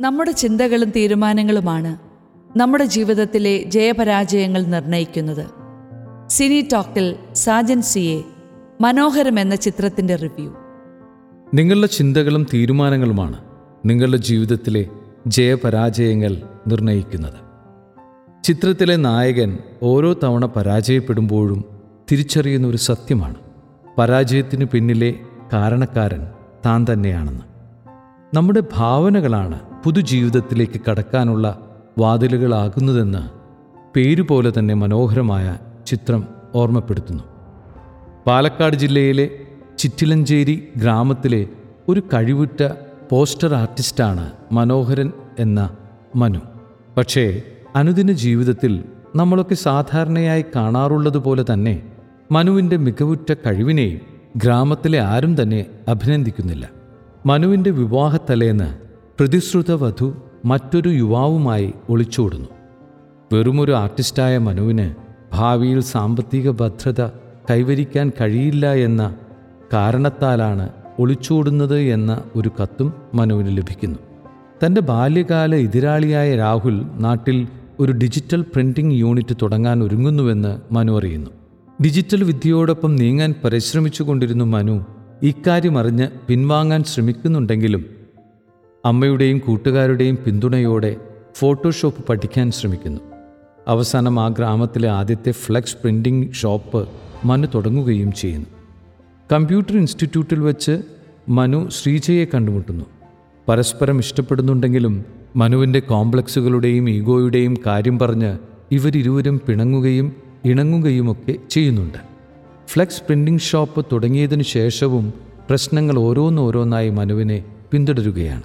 നമ്മുടെ ചിന്തകളും തീരുമാനങ്ങളുമാണ് നമ്മുടെ ജീവിതത്തിലെ ജയപരാജയങ്ങൾ നിർണയിക്കുന്നത് സിനി ടോക്കിൽ സാജൻ സിയെ മനോഹരം എന്ന ചിത്രത്തിന്റെ റിവ്യൂ. നിങ്ങളുടെ ചിന്തകളും തീരുമാനങ്ങളുമാണ് നിങ്ങളുടെ ജീവിതത്തിലെ ജയപരാജയങ്ങൾ നിർണയിക്കുന്നത് ചിത്രത്തിലെ നായകൻ ഓരോ തവണ പരാജയപ്പെടുമ്പോഴും തിരിച്ചറിയുന്ന ഒരു സത്യമാണ്. പരാജയത്തിന് പിന്നിലെ കാരണക്കാരൻ താൻ തന്നെയാണെന്ന്. നമ്മുടെ ഭാവനകളാണ് പുതുജീവിതത്തിലേക്ക് കടക്കാനുള്ള വാതിലുകളാകുന്നതെന്ന് പേരുപോലെ തന്നെ മനോഹരമായ ചിത്രം ഓർമ്മപ്പെടുത്തുന്നു. പാലക്കാട് ജില്ലയിലെ ചിറ്റിലഞ്ചേരി ഗ്രാമത്തിലെ ഒരു കഴിവുറ്റ പോസ്റ്റർ ആർട്ടിസ്റ്റാണ് മനോഹരൻ എന്ന മനു. പക്ഷേ അനുദിന ജീവിതത്തിൽ നമ്മളൊക്കെ സാധാരണയായി കാണാറുള്ളതുപോലെ തന്നെ മനുവിന്റെ മികവുറ്റ കഴിവിനെയും ഗ്രാമത്തിലെ ആരും തന്നെ അഭിനന്ദിക്കുന്നില്ല. മനുവിന്റെ വിവാഹത്തലേന്ന് പ്രതിശ്രുത വധു മറ്റൊരു യുവാവുമായി ഒളിച്ചോടുന്നു. വെറുമൊരു ആർട്ടിസ്റ്റായ മനുവിന് ഭാവിയിൽ സാമ്പത്തിക ഭദ്രത കൈവരിക്കാൻ കഴിയില്ല എന്ന കാരണത്താലാണ് ഒളിച്ചോടുന്നത് എന്ന ഒരു കത്തും മനുവിന് ലഭിക്കുന്നു. തന്റെ ബാല്യകാല എതിരാളിയായ രാഹുൽ നാട്ടിൽ ഒരു ഡിജിറ്റൽ പ്രിന്റിംഗ് യൂണിറ്റ് തുടങ്ങാൻ ഒരുങ്ങുന്നുവെന്ന് മനു അറിയുന്നു. ഡിജിറ്റൽ വിദ്യയോടൊപ്പം നീങ്ങാൻ പരിശ്രമിച്ചു കൊണ്ടിരുന്ന മനു ഇക്കാര്യം അറിഞ്ഞ് പിൻവാങ്ങാൻ ശ്രമിക്കുന്നുണ്ടെങ്കിലും അമ്മയുടെയും കൂട്ടുകാരുടെയും പിന്തുണയോടെ ഫോട്ടോഷോപ്പ് പഠിക്കാൻ ശ്രമിക്കുന്നു. അവസാനം ആ ഗ്രാമത്തിലെ ആദ്യത്തെ ഫ്ലെക്സ് പ്രിന്റിംഗ് ഷോപ്പ് മനു തുടങ്ങുകയും ചെയ്യുന്നു. കമ്പ്യൂട്ടർ ഇൻസ്റ്റിറ്റ്യൂട്ടിൽ വെച്ച് മനു ശ്രീജയെ കണ്ടുമുട്ടുന്നു. പരസ്പരം ഇഷ്ടപ്പെടുന്നുണ്ടെങ്കിലും മനുവിന്റെ കോംപ്ലക്സുകളുടെയും ഈഗോയുടെയും കാര്യം പറഞ്ഞ് ഇവരിരുവരും പിണങ്ങുകയും ഇണങ്ങുകയുമൊക്കെ ചെയ്യുന്നുണ്ട്. ഫ്ലെക്സ് പ്രിന്റിംഗ് ഷോപ്പ് തുടങ്ങിയതിനു ശേഷവും പ്രശ്നങ്ങൾ ഓരോന്നോരോന്നായി മനുവിനെ പിന്തുടരുകയാണ്.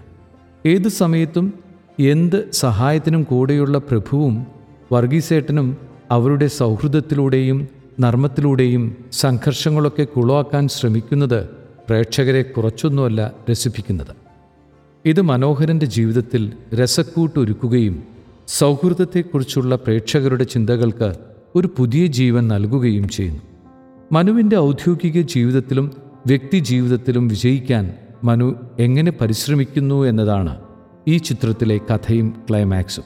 ഏതു സമയത്തും എന്ത് സഹായത്തിനും കൂടെയുള്ള പ്രഭുവും വർഗീസേട്ടനും അവരുടെ സൗഹൃദത്തിലൂടെയും നർമ്മത്തിലൂടെയും സംഘർഷങ്ങളൊക്കെ കുളവാക്കാൻ ശ്രമിക്കുന്നത് പ്രേക്ഷകരെ കുറച്ചൊന്നുമല്ല രസിപ്പിക്കുന്നത്. ഇത് മനോഹരന്റെ ജീവിതത്തിൽ രസക്കൂട്ടൊരുക്കുകയും സൗഹൃദത്തെക്കുറിച്ചുള്ള പ്രേക്ഷകരുടെ ചിന്തകൾക്ക് ഒരു പുതിയ ജീവൻ നൽകുകയും ചെയ്യുന്നു. മനുവിന്റെ ഔദ്യോഗിക ജീവിതത്തിലും വ്യക്തി ജീവിതത്തിലും വിജയിക്കാൻ മനു എങ്ങനെ പരിശ്രമിക്കുന്നു എന്നതാണ് ഈ ചിത്രത്തിലെ കഥയും ക്ലൈമാക്സും.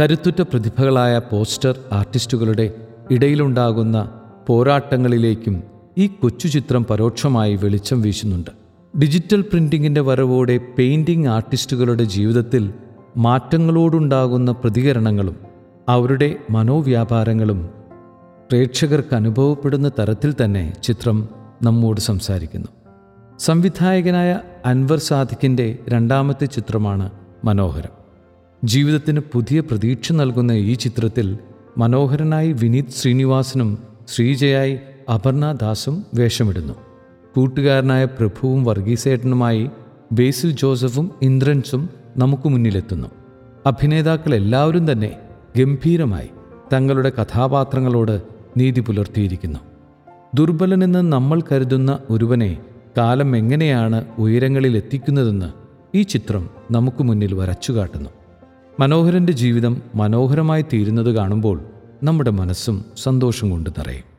കരുത്തുറ്റ പ്രതിഭകളായ പോസ്റ്റർ ആർട്ടിസ്റ്റുകളുടെ ഇടയിലുണ്ടാകുന്ന പോരാട്ടങ്ങളിലേക്കും ഈ കൊച്ചു ചിത്രം പരോക്ഷമായി വെളിച്ചം വീശുന്നുണ്ട്. ഡിജിറ്റൽ പ്രിന്റിങ്ങിന്റെ വരവോടെ പെയിന്റിംഗ് ആർട്ടിസ്റ്റുകളുടെ ജീവിതത്തിൽ മാറ്റങ്ങളോടുണ്ടാകുന്ന പ്രതികരണങ്ങളും അവരുടെ മനോവ്യാപാരങ്ങളും പ്രേക്ഷകർക്ക് അനുഭവപ്പെടുന്ന തരത്തിൽ തന്നെ ചിത്രം നമ്മോട് സംസാരിക്കുന്നു. സംവിധായകനായ അൻവർ സാദിഖിന്റെ രണ്ടാമത്തെ ചിത്രമാണ് മനോഹരം. ജീവിതത്തിന് പുതിയ പ്രതീക്ഷ നൽകുന്ന ഈ ചിത്രത്തിൽ മനോഹരനായി വിനീത് ശ്രീനിവാസനും ശ്രീജയായി അപർണ ദാസും വേഷമിടുന്നു. കൂട്ടുകാരനായ പ്രഭുവും വർഗീസേട്ടനുമായി ബേസിൽ ജോസഫും ഇന്ദ്രൻസും നമുക്ക് മുന്നിലെത്തുന്നു. അഭിനേതാക്കൾ എല്ലാവരും തന്നെ ഗംഭീരമായി തങ്ങളുടെ കഥാപാത്രങ്ങളോട് നീതി പുലർത്തിയിരിക്കുന്നു. ദുർബലനെന്ന് നമ്മൾ കരുതുന്ന ഒരുവനെ കാലം എങ്ങനെയാണ് ഉയരങ്ങളിൽ എത്തിക്കുന്നതെന്ന് ഈ ചിത്രം നമുക്ക് മുന്നിൽ വരച്ചുകാട്ടുന്നു. മനോഹരന്റെ ജീവിതം മനോഹരമായി തീരുന്നത് കാണുമ്പോൾ നമ്മുടെ മനസ്സും സന്തോഷം കൊണ്ട് നിറയും.